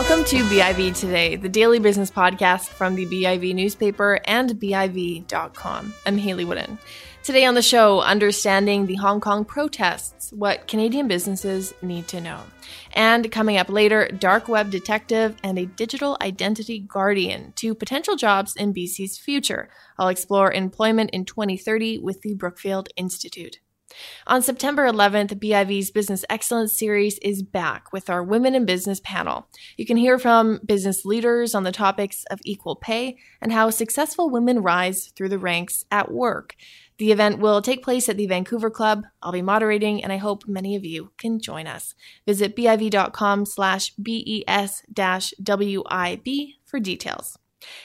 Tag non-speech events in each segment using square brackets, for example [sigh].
Welcome to BIV Today, the daily business podcast from the BIV newspaper and BIV.com. I'm Hayley Woodin. Today on the show, understanding the Hong Kong protests, what Canadian businesses need to know. And coming up later, dark web detective and a digital identity guardian, two potential jobs in BC's future. I'll explore employment in 2030 with the Brookfield Institute. On September 11th, BIV's Business Excellence series is back with our Women in Business panel. You can hear from business leaders on the topics of equal pay and how successful women rise through the ranks at work. The event will take place at the Vancouver Club. I'll be moderating, and I hope many of you can join us. Visit biv.com slash BES-WIB for details.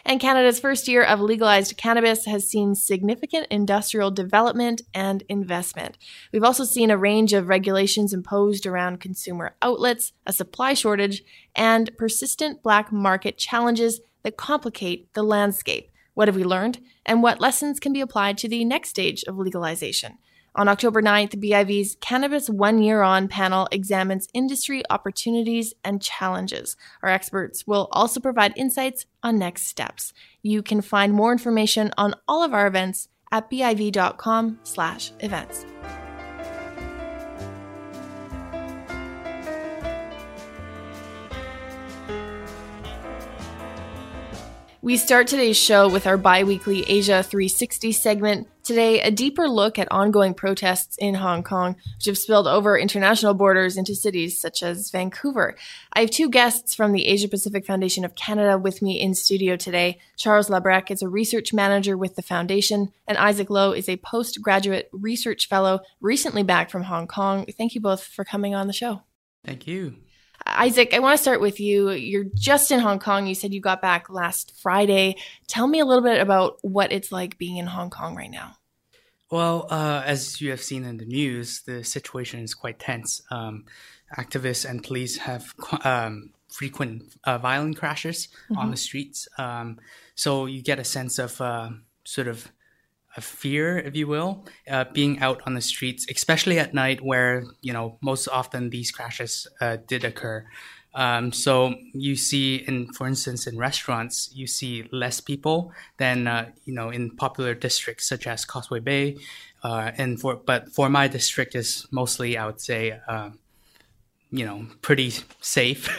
And Canada's first year of legalized cannabis has seen significant industrial development and investment. We've also seen a range of regulations imposed around consumer outlets, a supply shortage, and persistent black market challenges that complicate the landscape. What have we learned? And what lessons can be applied to the next stage of legalization? On October 9th, BIV's Cannabis One Year On panel examines industry opportunities and challenges. Our experts will also provide insights on next steps. You can find more information on all of our events at biv.com slash events. We start today's show with our bi weekly Asia 360 segment. Today, a deeper look at ongoing protests in Hong Kong, which have spilled over international borders into cities such as Vancouver. I have two guests from the Asia Pacific Foundation of Canada with me in studio today. Charles Labrecque is a research manager with the foundation, and Isaac Loh is a postgraduate research fellow recently back from Hong Kong. Thank you both for coming on the show. Thank you. Isaac, I want to start with you. You're just in Hong Kong. You said you got back last Friday. Tell me a little bit about what it's like being in Hong Kong right now. Well, uh, as you have seen in the news, the situation is quite tense. Um, activists and police have um, frequent uh, violent crashes mm-hmm. on the streets. Um, so you get a sense of uh, sort of a fear, if you will, uh, being out on the streets, especially at night, where you know most often these crashes uh, did occur. Um, so you see, in for instance, in restaurants, you see less people than uh, you know in popular districts such as Causeway Bay, uh, and for but for my district is mostly, I would say, uh, you know, pretty safe.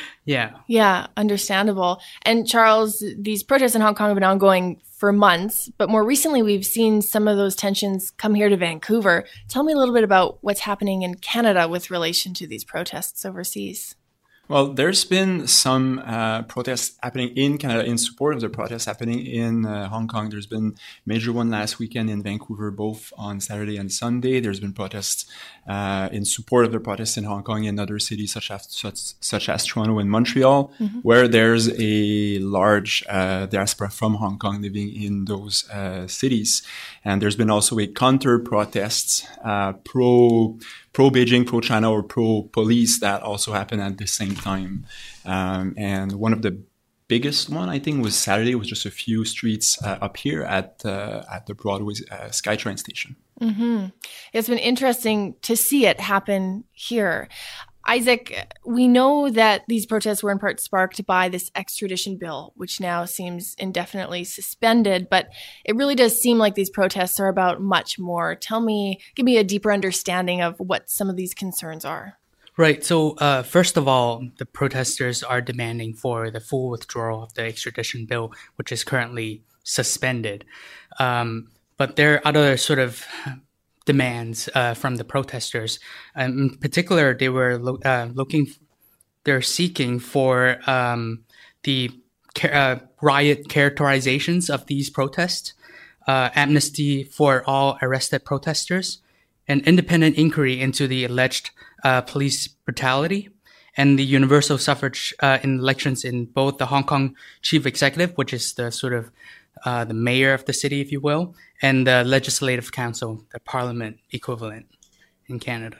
[laughs] yeah. Yeah, understandable. And Charles, these protests in Hong Kong have been ongoing for months, but more recently we've seen some of those tensions come here to Vancouver. Tell me a little bit about what's happening in Canada with relation to these protests overseas. Well, there's been some uh, protests happening in Canada in support of the protests happening in uh, Hong Kong. There's been major one last weekend in Vancouver, both on Saturday and Sunday. There's been protests uh, in support of the protests in Hong Kong and other cities such as such, such as Toronto and Montreal, mm-hmm. where there's a large uh, diaspora from Hong Kong living in those uh, cities. And there's been also a counter protest uh, pro pro Beijing, pro China, or pro police that also happened at the same time. Um, and one of the biggest one I think was Saturday. It was just a few streets uh, up here at uh, at the Broadway uh, SkyTrain station. Mm-hmm. It's been interesting to see it happen here. Isaac, we know that these protests were in part sparked by this extradition bill, which now seems indefinitely suspended, but it really does seem like these protests are about much more. Tell me, give me a deeper understanding of what some of these concerns are. Right. So, uh, first of all, the protesters are demanding for the full withdrawal of the extradition bill, which is currently suspended. Um, but there are other sort of demands uh, from the protesters. Um, in particular, they were lo- uh, looking, they're seeking for um, the uh, riot characterizations of these protests, uh, amnesty for all arrested protesters, an independent inquiry into the alleged uh, police brutality, and the universal suffrage uh, in elections in both the Hong Kong chief executive, which is the sort of uh, the mayor of the city, if you will, and the legislative council, the parliament equivalent in Canada.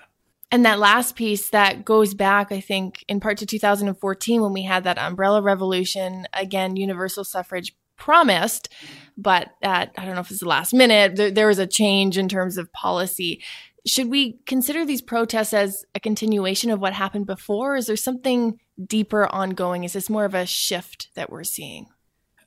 And that last piece that goes back, I think, in part to 2014 when we had that umbrella revolution, again, universal suffrage promised, but at, I don't know if it's the last minute, there, there was a change in terms of policy. Should we consider these protests as a continuation of what happened before? Is there something deeper, ongoing? Is this more of a shift that we're seeing?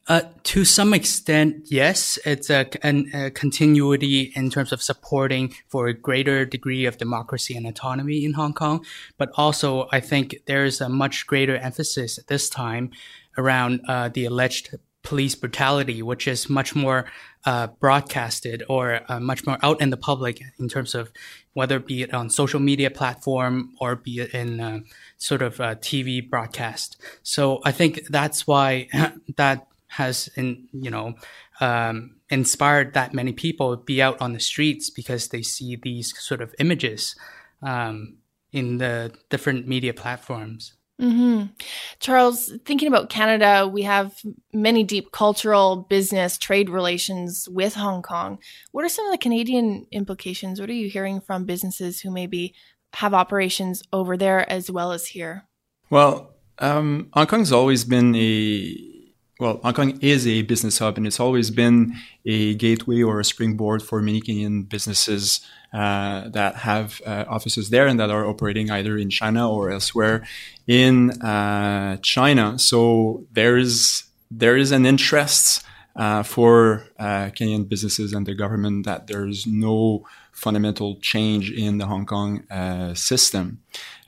Uh, to some extent, yes, it's a, a, continuity in terms of supporting for a greater degree of democracy and autonomy in Hong Kong. But also, I think there's a much greater emphasis this time around uh, the alleged police brutality, which is much more uh, broadcasted or uh, much more out in the public in terms of whether it be on social media platform or be it in uh, sort of a TV broadcast. So I think that's why [clears throat] that has in you know um, inspired that many people be out on the streets because they see these sort of images um, in the different media platforms. Mm-hmm. Charles, thinking about Canada, we have many deep cultural, business, trade relations with Hong Kong. What are some of the Canadian implications? What are you hearing from businesses who maybe have operations over there as well as here? Well, um, Hong Kong's always been a well, Hong Kong is a business hub, and it's always been a gateway or a springboard for many Kenyan businesses uh, that have uh, offices there and that are operating either in China or elsewhere in uh, China. So there is there is an interest uh, for uh, Kenyan businesses and the government that there's no fundamental change in the Hong Kong uh, system.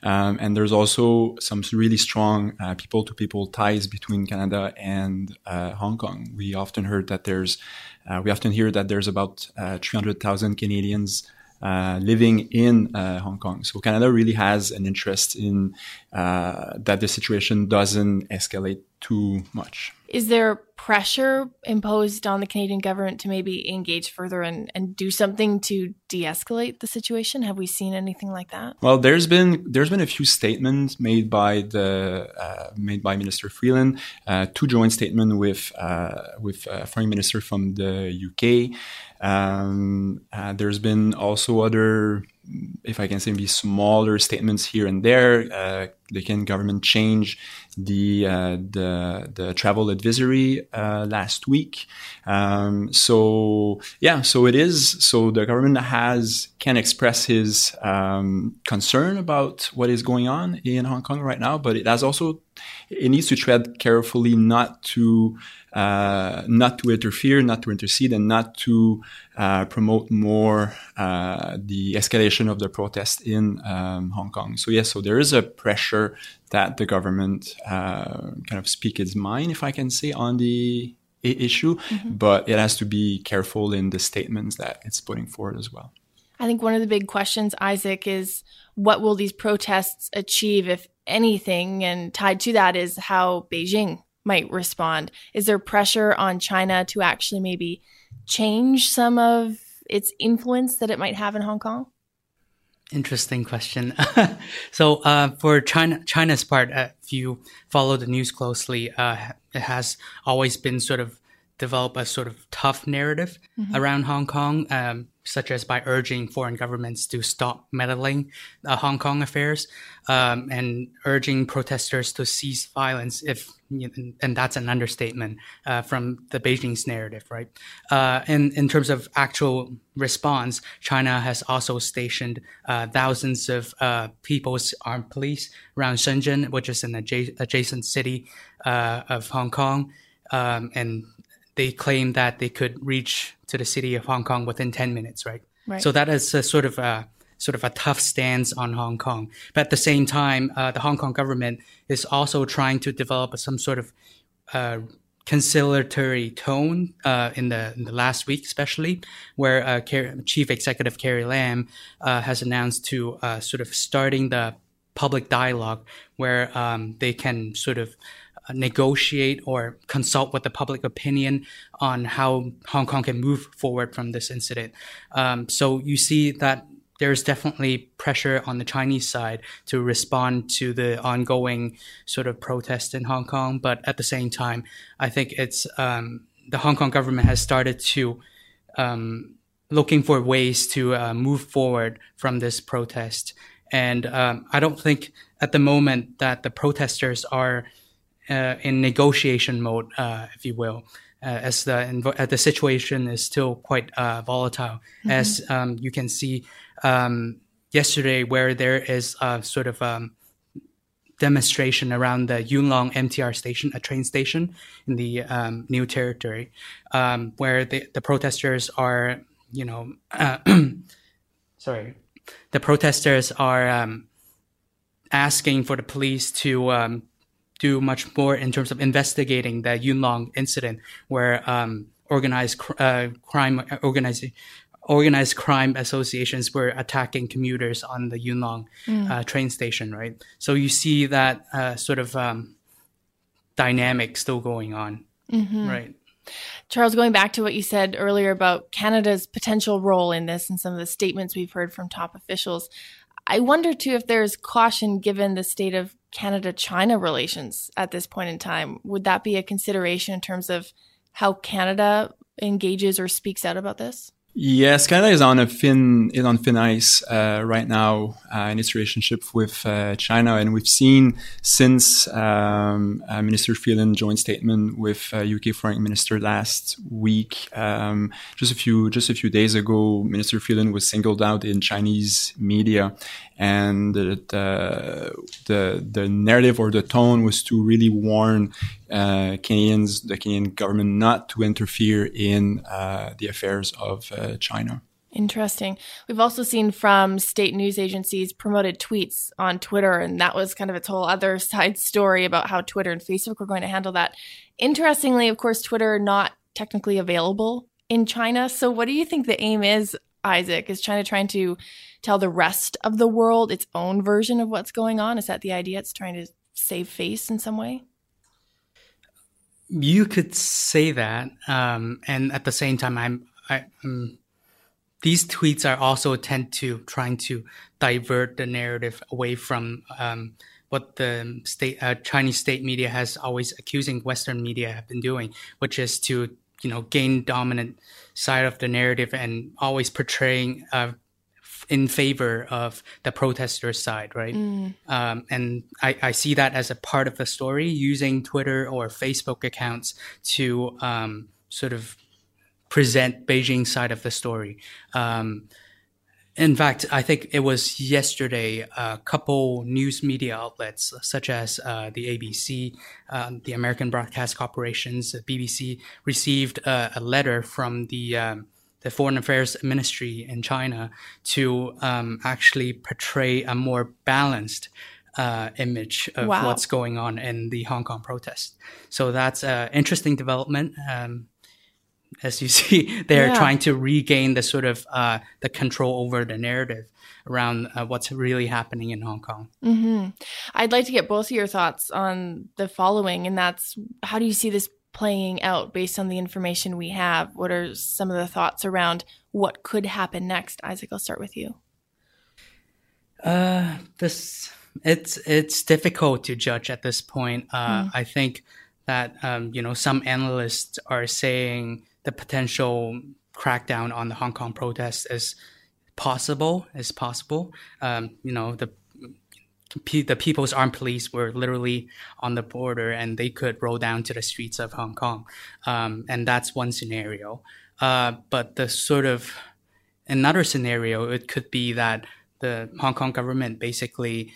Um, and there's also some really strong people to people ties between Canada and uh, Hong Kong. We often heard that there's, uh, we often hear that there's about uh, 300,000 Canadians uh, living in uh, Hong Kong. So Canada really has an interest in uh, that the situation doesn't escalate too much. Is there pressure imposed on the Canadian government to maybe engage further and, and do something to de-escalate the situation? Have we seen anything like that? Well, there's been there's been a few statements made by the uh, made by Minister Freeland, uh, two joint statements with uh, with uh, Foreign Minister from the UK. Um, uh, there's been also other if I can say, maybe smaller statements here and there. The Kenyan government changed the uh, the the travel advisory uh, last week. Um, so yeah, so it is. So the government has can express his um, concern about what is going on in Hong Kong right now, but it has also it needs to tread carefully not to uh, not to interfere, not to intercede, and not to uh, promote more uh, the escalation of the protest in um, Hong Kong. So yes, so there is a pressure that the government uh, kind of speak its mind, if I can say, on the issue, mm-hmm. but it has to be careful in the statements that it's putting forward as well. I think one of the big questions, Isaac, is what will these protests achieve, if anything? And tied to that is how Beijing might respond. Is there pressure on China to actually maybe change some of its influence that it might have in Hong Kong? Interesting question. [laughs] so, uh, for China, China's part, uh, if you follow the news closely, uh, it has always been sort of develop a sort of tough narrative mm-hmm. around Hong Kong. Um, such as by urging foreign governments to stop meddling uh, Hong Kong affairs um, and urging protesters to cease violence. If and that's an understatement uh, from the Beijing's narrative, right? Uh, and in terms of actual response, China has also stationed uh, thousands of uh, people's armed police around Shenzhen, which is an adja- adjacent city uh, of Hong Kong, um, and they claim that they could reach to the city of Hong Kong within 10 minutes, right? right. So that is a sort of a sort of a tough stance on Hong Kong. But at the same time, uh, the Hong Kong government is also trying to develop some sort of uh, conciliatory tone uh, in, the, in the last week, especially where uh, Chief Executive Carrie Lam uh, has announced to uh, sort of starting the public dialogue where um, they can sort of negotiate or consult with the public opinion on how Hong Kong can move forward from this incident. Um, so you see that there's definitely pressure on the Chinese side to respond to the ongoing sort of protest in Hong Kong. But at the same time, I think it's um, the Hong Kong government has started to um, looking for ways to uh, move forward from this protest. And um, I don't think at the moment that the protesters are uh, in negotiation mode, uh, if you will, uh, as the uh, the situation is still quite uh, volatile. Mm-hmm. As um, you can see um, yesterday, where there is a sort of um, demonstration around the Yuen MTR station, a train station in the um, New Territory, um, where the, the protesters are, you know, uh, [clears throat] sorry, the protesters are um, asking for the police to um, do much more in terms of investigating the Yuen Long incident, where um, organized cr- uh, crime organizing organized crime associations were attacking commuters on the Yuen Long mm. uh, train station, right? So you see that uh, sort of um, dynamic still going on, mm-hmm. right? Charles, going back to what you said earlier about Canada's potential role in this and some of the statements we've heard from top officials, I wonder too if there's caution given the state of Canada China relations at this point in time. Would that be a consideration in terms of how Canada engages or speaks out about this? Yes, Canada is on a thin is on thin ice uh, right now uh, in its relationship with uh, China, and we've seen since um, uh, Minister Freeland joint statement with UK uh, Foreign Minister last week. Um, just a few just a few days ago, Minister Freeland was singled out in Chinese media, and the, the the narrative or the tone was to really warn uh, Canadians, the Canadian government, not to interfere in uh, the affairs of uh, China. Interesting. We've also seen from state news agencies promoted tweets on Twitter, and that was kind of its whole other [laughs] side story about how Twitter and Facebook were going to handle that. Interestingly, of course, Twitter not technically available in China. So, what do you think the aim is, Isaac? Is China trying to tell the rest of the world its own version of what's going on? Is that the idea? It's trying to save face in some way? You could say that, um, and at the same time, I'm, I, um, these tweets are also tend to trying to divert the narrative away from um, what the state uh, Chinese state media has always accusing Western media have been doing, which is to you know gain dominant side of the narrative and always portraying uh, in favor of the protester side, right? Mm. Um, and I, I, see that as a part of the story, using Twitter or Facebook accounts to um, sort of present Beijing side of the story. Um, in fact, I think it was yesterday, a couple news media outlets, such as uh, the ABC, um, the American Broadcast Corporations, BBC, received uh, a letter from the um, the Foreign Affairs Ministry in China to um, actually portray a more balanced uh, image of wow. what's going on in the Hong Kong protest. So that's an interesting development. Um, as you [laughs] see, they're yeah. trying to regain the sort of uh, the control over the narrative around uh, what's really happening in Hong Kong. Mm-hmm. I'd like to get both of your thoughts on the following, and that's how do you see this playing out based on the information we have? What are some of the thoughts around what could happen next? Isaac, I'll start with you. Uh, this it's it's difficult to judge at this point. Uh, mm. I think that um, you know some analysts are saying the potential crackdown on the Hong Kong protests is possible. Is possible. Um, you know the the People's Armed Police were literally on the border and they could roll down to the streets of Hong Kong. Um, and that's one scenario. Uh, but the sort of another scenario, it could be that the Hong Kong government basically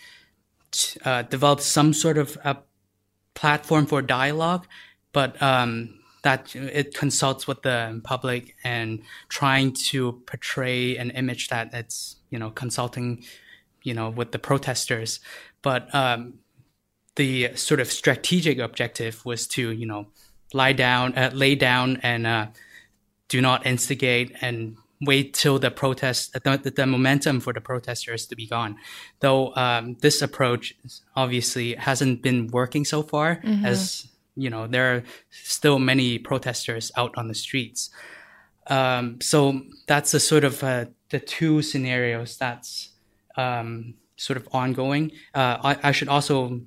uh, developed some sort of a platform for dialogue, but um, that it consults with the public and trying to portray an image that it's you know consulting you know, with the protesters. But um, the sort of strategic objective was to, you know, lie down, uh, lay down, and uh, do not instigate and wait till the protest, the, the, momentum for the protesters to be gone. Though um, this approach obviously hasn't been working so far, mm-hmm. as you know, there are still many protesters out on the streets. Um, so that's the sort of uh, the two scenarios that's um, sort of ongoing. Uh, I, I, should also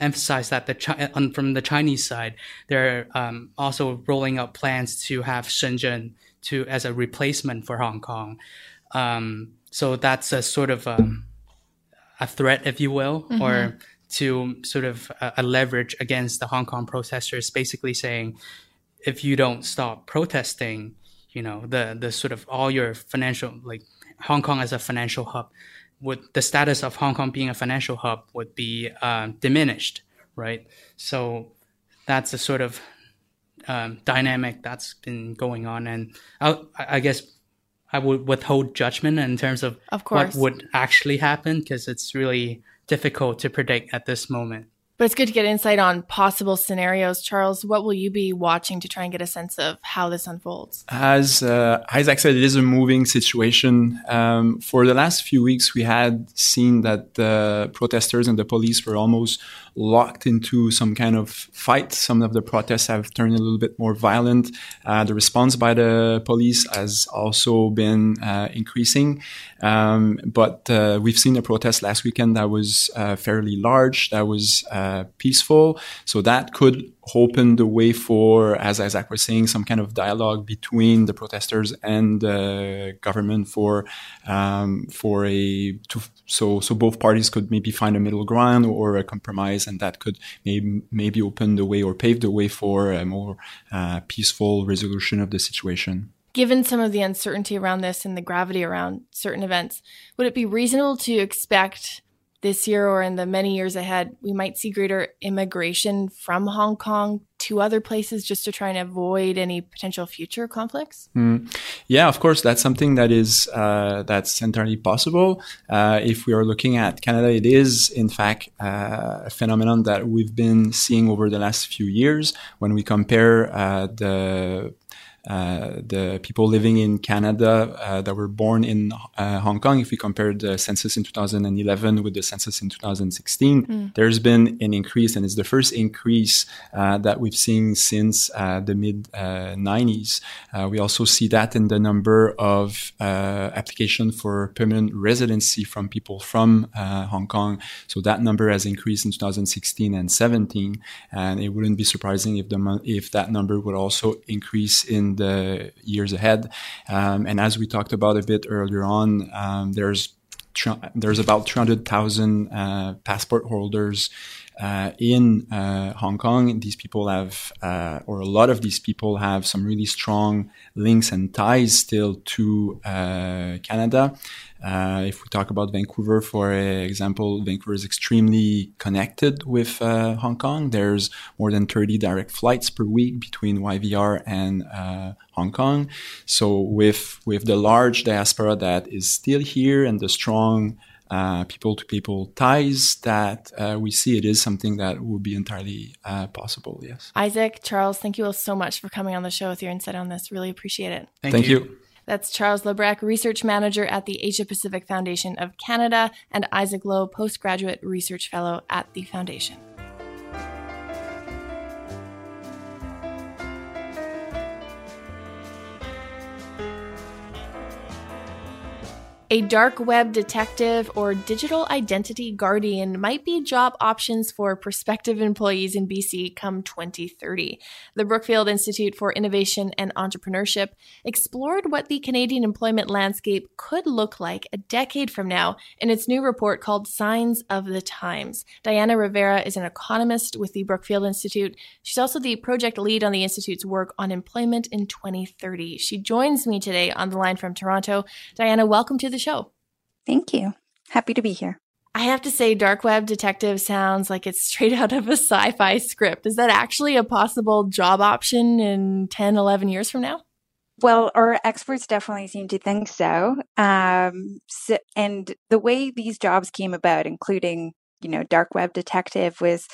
emphasize that the Chi- from the Chinese side, they're um, also rolling out plans to have Shenzhen to as a replacement for Hong Kong. Um, so that's a sort of a, um, a threat, if you will, mm-hmm. or to sort of a, a leverage against the Hong Kong protesters, basically saying, if you don't stop protesting, you know the the sort of all your financial like Hong Kong as a financial hub would the status of Hong Kong being a financial hub would be uh, diminished, right? So that's the sort of um, dynamic that's been going on, and I, I, guess I would withhold judgment in terms of, of what would actually happen because it's really difficult to predict at this moment. But it's good to get insight on possible scenarios. Charles, what will you be watching to try and get a sense of how this unfolds? As uh, Isaac said, it is a moving situation. Um, for the last few weeks, we had seen that the protesters and the police were almost locked into some kind of fight. Some of the protests have turned a little bit more violent. Uh, the response by the police has also been uh, increasing. Um, but uh, we've seen a protest last weekend that was uh, fairly large, that was uh, peaceful. So that could open the way for, as Isaac was saying, some kind of dialogue between the protesters and the government for um, for a to, so so both parties could maybe find a middle ground or a compromise, and that could maybe maybe open the way or pave the way for a more uh, peaceful resolution of the situation. Given some of the uncertainty around this and the gravity around certain events, would it be reasonable to expect this year or in the many years ahead, we might see greater immigration from Hong Kong to other places just to try and avoid any potential future conflicts? Mm. Yeah, of course, that's something that is uh, that's entirely possible. Uh, if we are looking at Canada, it is in fact uh, a phenomenon that we've been seeing over the last few years. When we compare uh, the uh, the people living in Canada uh, that were born in uh, Hong Kong, if we compare the census in 2011 with the census in 2016, mm. there's been an increase, and it's the first increase uh, that we've seen since uh, the mid 90s. we also see that in the number of application for permanent residency from people from Hong Kong. So that number has increased in 2016 and 17, and it wouldn't be surprising if the if that number would also increase in the years ahead. Um, and as we talked about a bit earlier on, um, there's there's about 300,000 uh, passport holders uh, in uh, Hong Kong. These people have, uh, or a lot of these people have some really strong links and ties still to uh, Canada. Uh, if we talk about Vancouver, for example, Vancouver is extremely connected with uh, Hong Kong. There's more than 30 direct flights per week between YVR and Hong Kong. So with with the large diaspora that is still here and the strong people to people ties that uh, we see, it is something that will be entirely uh, possible. Yes. Isaac, Charles, thank you all so much for coming on the show with your insight on this. Really appreciate it. Thank, thank you. you. That's Charles Labrecque, Research Manager at the Asia Pacific Foundation of Canada, and Isaac Lowe, Postgraduate Research Fellow at the Foundation. A dark web detective or digital identity guardian might be job options for prospective employees in BC come 2030. The Brookfield Institute for Innovation and Entrepreneurship explored what the Canadian employment landscape could look like a decade from now in its new report called Signs of the Times. Diana Rivera is an economist with the Brookfield Institute. She's also the project lead on the Institute's work on employment in 2030. She joins me today on the line from Toronto. Diana, welcome to the the show. Thank you. Happy to be here. I have to say, Dark Web Detective sounds like it's [laughs] straight out of a sci fi script. Is that actually a possible job option in 10, 11 years from now? Well, our experts definitely seem to think so. Um, so. And the way these jobs came about, including, you know, Dark Web Detective, was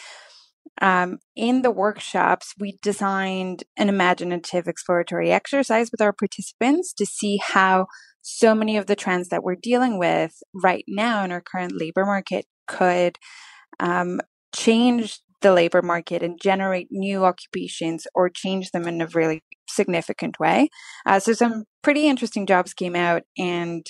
um, in the workshops, we designed an imaginative exploratory exercise with our participants to see how so many of the trends that we're dealing with right now in our current labor market could um, change the labor market and generate new occupations or change them in a really significant way. Uh, so, some pretty interesting jobs came out, and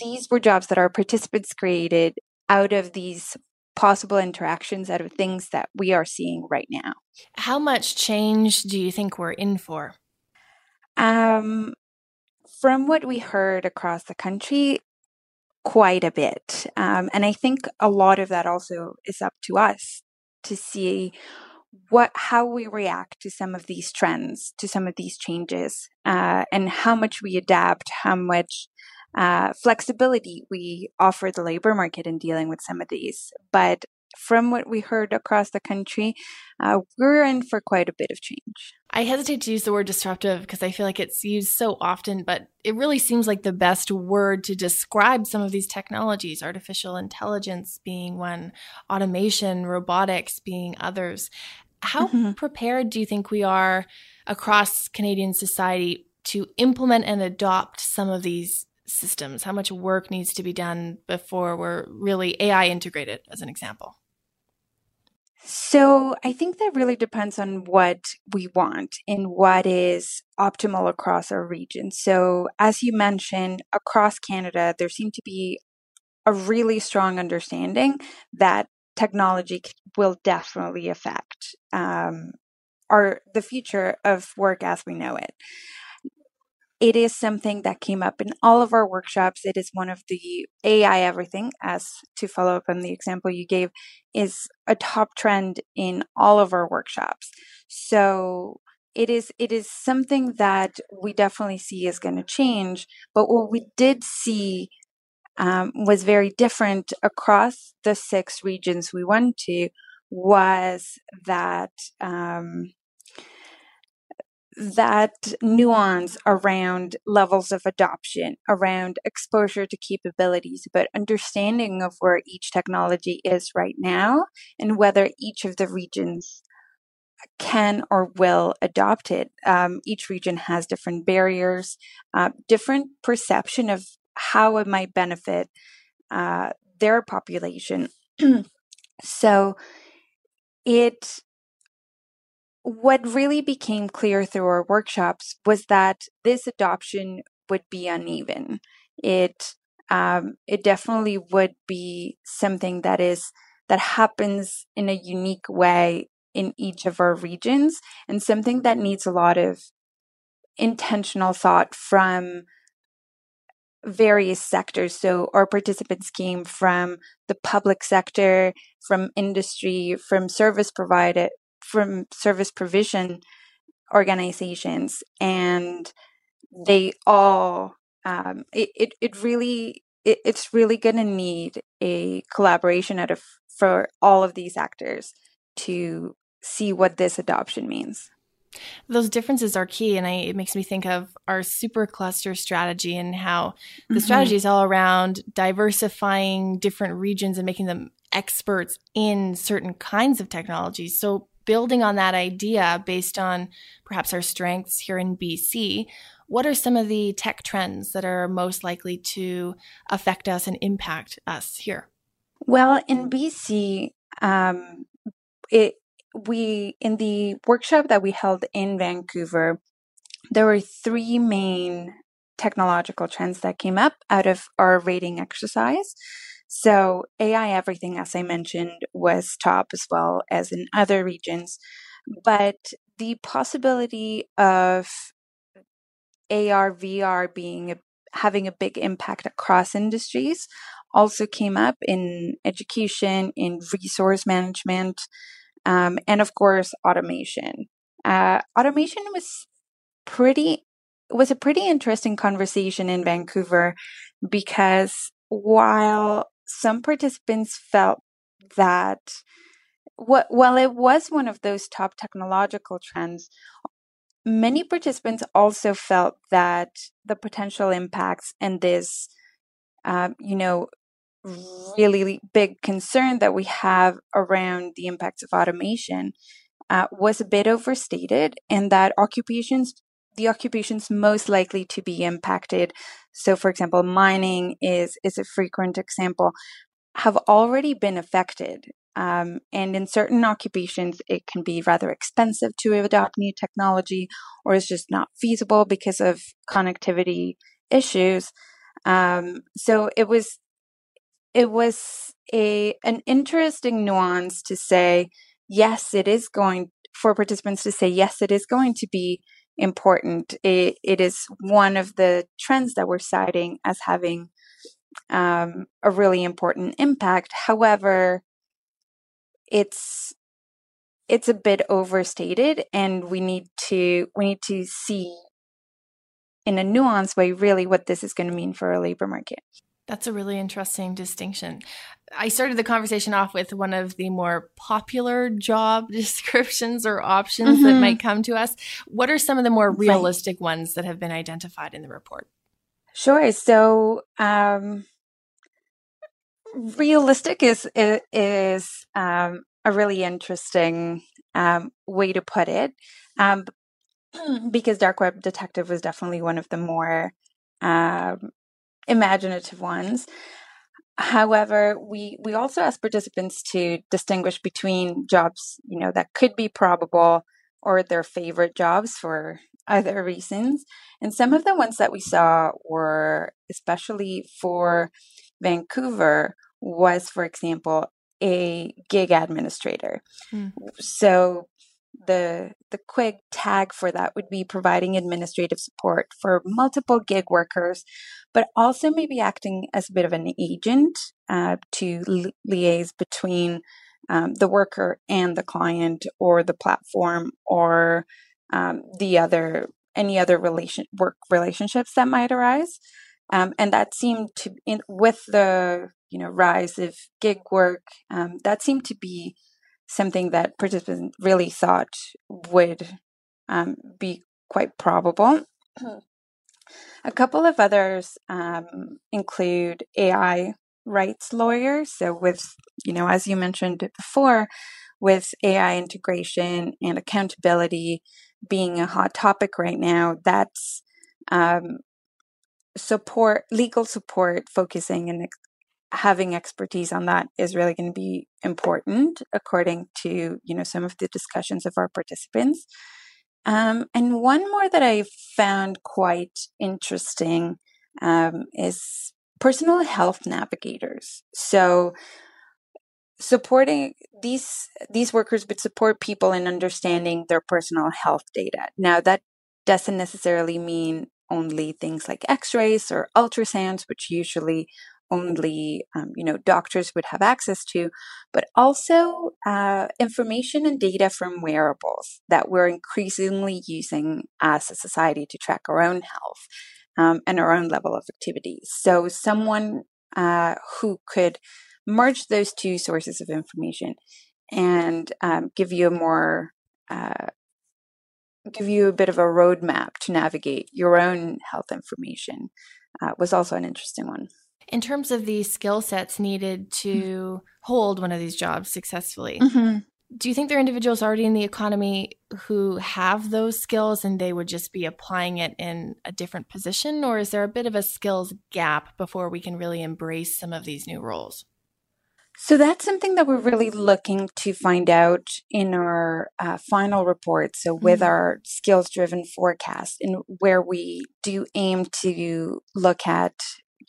these were jobs that our participants created out of these possible interactions, out of things that we are seeing right now. How much change do you think we're in for? Um, from what we heard across the country, quite a bit. Um, and I think a lot of that also is up to us to see what how we react to some of these trends, to some of these changes, uh, and how much we adapt, how much uh, flexibility we offer the labor market in dealing with some of these. But from what we heard across the country, uh, we're in for quite a bit of change. I hesitate to use the word disruptive because I feel like it's used so often, but it really seems like the best word to describe some of these technologies, artificial intelligence being one, automation, robotics being others. How mm-hmm. prepared do you think we are across Canadian society to implement and adopt some of these systems? How much work needs to be done before we're really AI integrated, as an example? So I think that really depends on what we want and what is optimal across our region. So as you mentioned, across Canada, there seemed to be a really strong understanding that technology will definitely affect um, our the future of work as we know it it is something that came up in all of our workshops. It is one of the AI everything, as to follow up on the example you gave, is a top trend in all of our workshops. So it is it is something that we definitely see is going to change. But what we did see um, was very different across the six regions we went to was that um, that nuance around levels of adoption, around exposure to capabilities, but understanding of where each technology is right now and whether each of the regions can or will adopt it. Um, each region has different barriers, uh, different perception of how it might benefit uh, their population. [clears throat] so it what really became clear through our workshops was that this adoption would be uneven. It um, it definitely would be something that is that happens in a unique way in each of our regions, and something that needs a lot of intentional thought from various sectors. So our participants came from the public sector, from industry, from service provider from service provision organizations and they all um, it, it, it really it, it's really going to need a collaboration out of for all of these actors to see what this adoption means those differences are key and I, it makes me think of our super cluster strategy and how the mm-hmm. strategy is all around diversifying different regions and making them experts in certain kinds of technologies so building on that idea based on perhaps our strengths here in BC, what are some of the tech trends that are most likely to affect us and impact us here? Well, in BC, um, it we in the workshop that we held in Vancouver, there were three main technological trends that came up out of our rating exercise. So AI everything, as I mentioned, was top as well as in other regions. But the possibility of AR, VR being a, having a big impact across industries also came up in education, in resource management, um, and of course, automation. Uh, automation was pretty was a pretty interesting conversation in Vancouver because while some participants felt that what, while it was one of those top technological trends, many participants also felt that the potential impacts and this, uh, you know, really big concern that we have around the impacts of automation uh, was a bit overstated, and that occupations the occupations most likely to be impacted. So, for example, mining is is a frequent example. Have already been affected, um, and in certain occupations, it can be rather expensive to adopt new technology, or it's just not feasible because of connectivity issues. Um, so it was it was a an interesting nuance to say yes, it is going for participants to say yes, it is going to be important. It, it is one of the trends that we're citing as having um, a really important impact. However, it's it's a bit overstated, and we need to we need to see in a nuanced way, really what this is going to mean for a labor market. That's a really interesting distinction. I started the conversation off with one of the more popular job [laughs] descriptions or options mm-hmm. that might come to us. What are some of the more realistic right. ones that have been identified in the report? Sure. So, um, realistic is is um, a really interesting um, way to put it, um, [clears throat] because dark web detective was definitely one of the more um, imaginative ones. However, we we also ask participants to distinguish between jobs, you know, that could be probable or their favorite jobs for [laughs] other reasons. And some of the ones that we saw were, especially for Vancouver, was, for example, a gig administrator. Mm. So the the quick tag for that would be providing administrative support for multiple gig workers, but also maybe acting as a bit of an agent uh, to li- liaise between um, the worker and the client or the platform or um, the other any other relation work relationships that might arise. Um, and that seemed to in, with the you know rise of gig work um, that seemed to be something that participants really thought would um, be quite probable. A couple of others um, include AI rights lawyers. So, with, you know, as you mentioned before, with AI integration and accountability being a hot topic right now, that's um, support, legal support focusing and having expertise on that is really going to be important according to you know some of the discussions of our participants. Um, and one more that i found quite interesting um, is personal health navigators. So supporting these these workers would support people in understanding their personal health data. Now that doesn't necessarily mean only things like x-rays or ultrasounds which usually only um, you know doctors would have access to, but also uh, information and data from wearables that we're increasingly using as a society to track our own health um, and our own level of activity. So someone uh, who could merge those two sources of information and um, give you a more uh, give you a bit of a roadmap to navigate your own health information uh, was also an interesting one. In terms of the skill sets needed to mm-hmm. hold one of these jobs successfully, mm-hmm. do you think there are individuals already in the economy who have those skills and they would just be applying it in a different position? Or is there a bit of a skills gap before we can really embrace some of these new roles? So that's something that we're really looking to find out in our uh, final report. So, with mm-hmm. our skills driven forecast, and where we do aim to look at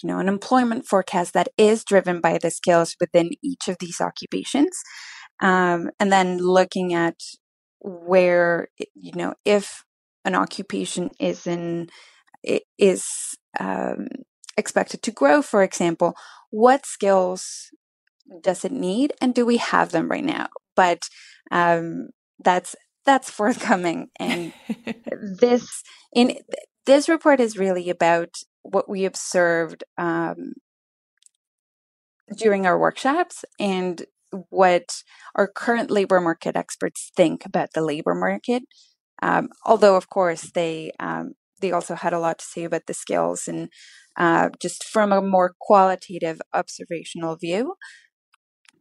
you know, an employment forecast that is driven by the skills within each of these occupations. Um, and then looking at where, you know, if an occupation is in, is um, expected to grow, for example, what skills does it need and do we have them right now? But um, that's that's [laughs] forthcoming and [laughs] this in this report is really about what we observed um, during our workshops and what our current labor market experts think about the labor market. Um, although, of course, they um, they also had a lot to say about the skills and uh, just from a more qualitative observational view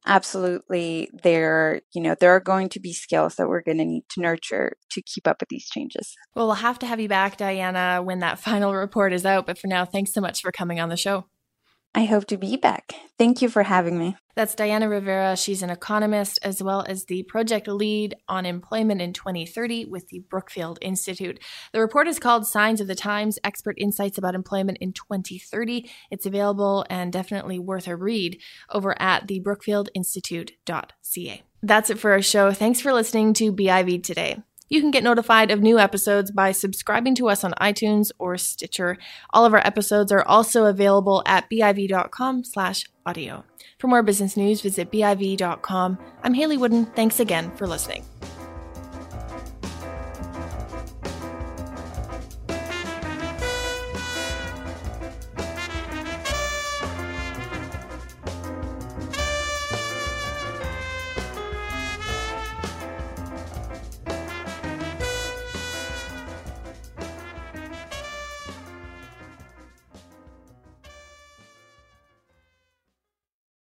absolutely there you know there are going to be skills that we're going to need to nurture to keep up with these changes. Well we'll have to have you back diana when that [laughs] final report is out but for now thanks so much for coming on the show I hope to be back. Thank you for having me. That's Diana Rivera. She's an economist as well as the project lead on employment in 2030 with the Brookfield Institute. The report is called Signs of the Times Expert Insights About Employment in 2030. It's available and definitely worth a read over at the brookfieldinstitute.ca. That's it for our show. Thanks for listening to BIV today. You can get notified of new episodes by subscribing to us on iTunes or Stitcher. All of our episodes are also available at biv.com slash audio. For more business news, visit biv.com. I'm Hayley Woodin. Thanks again for listening.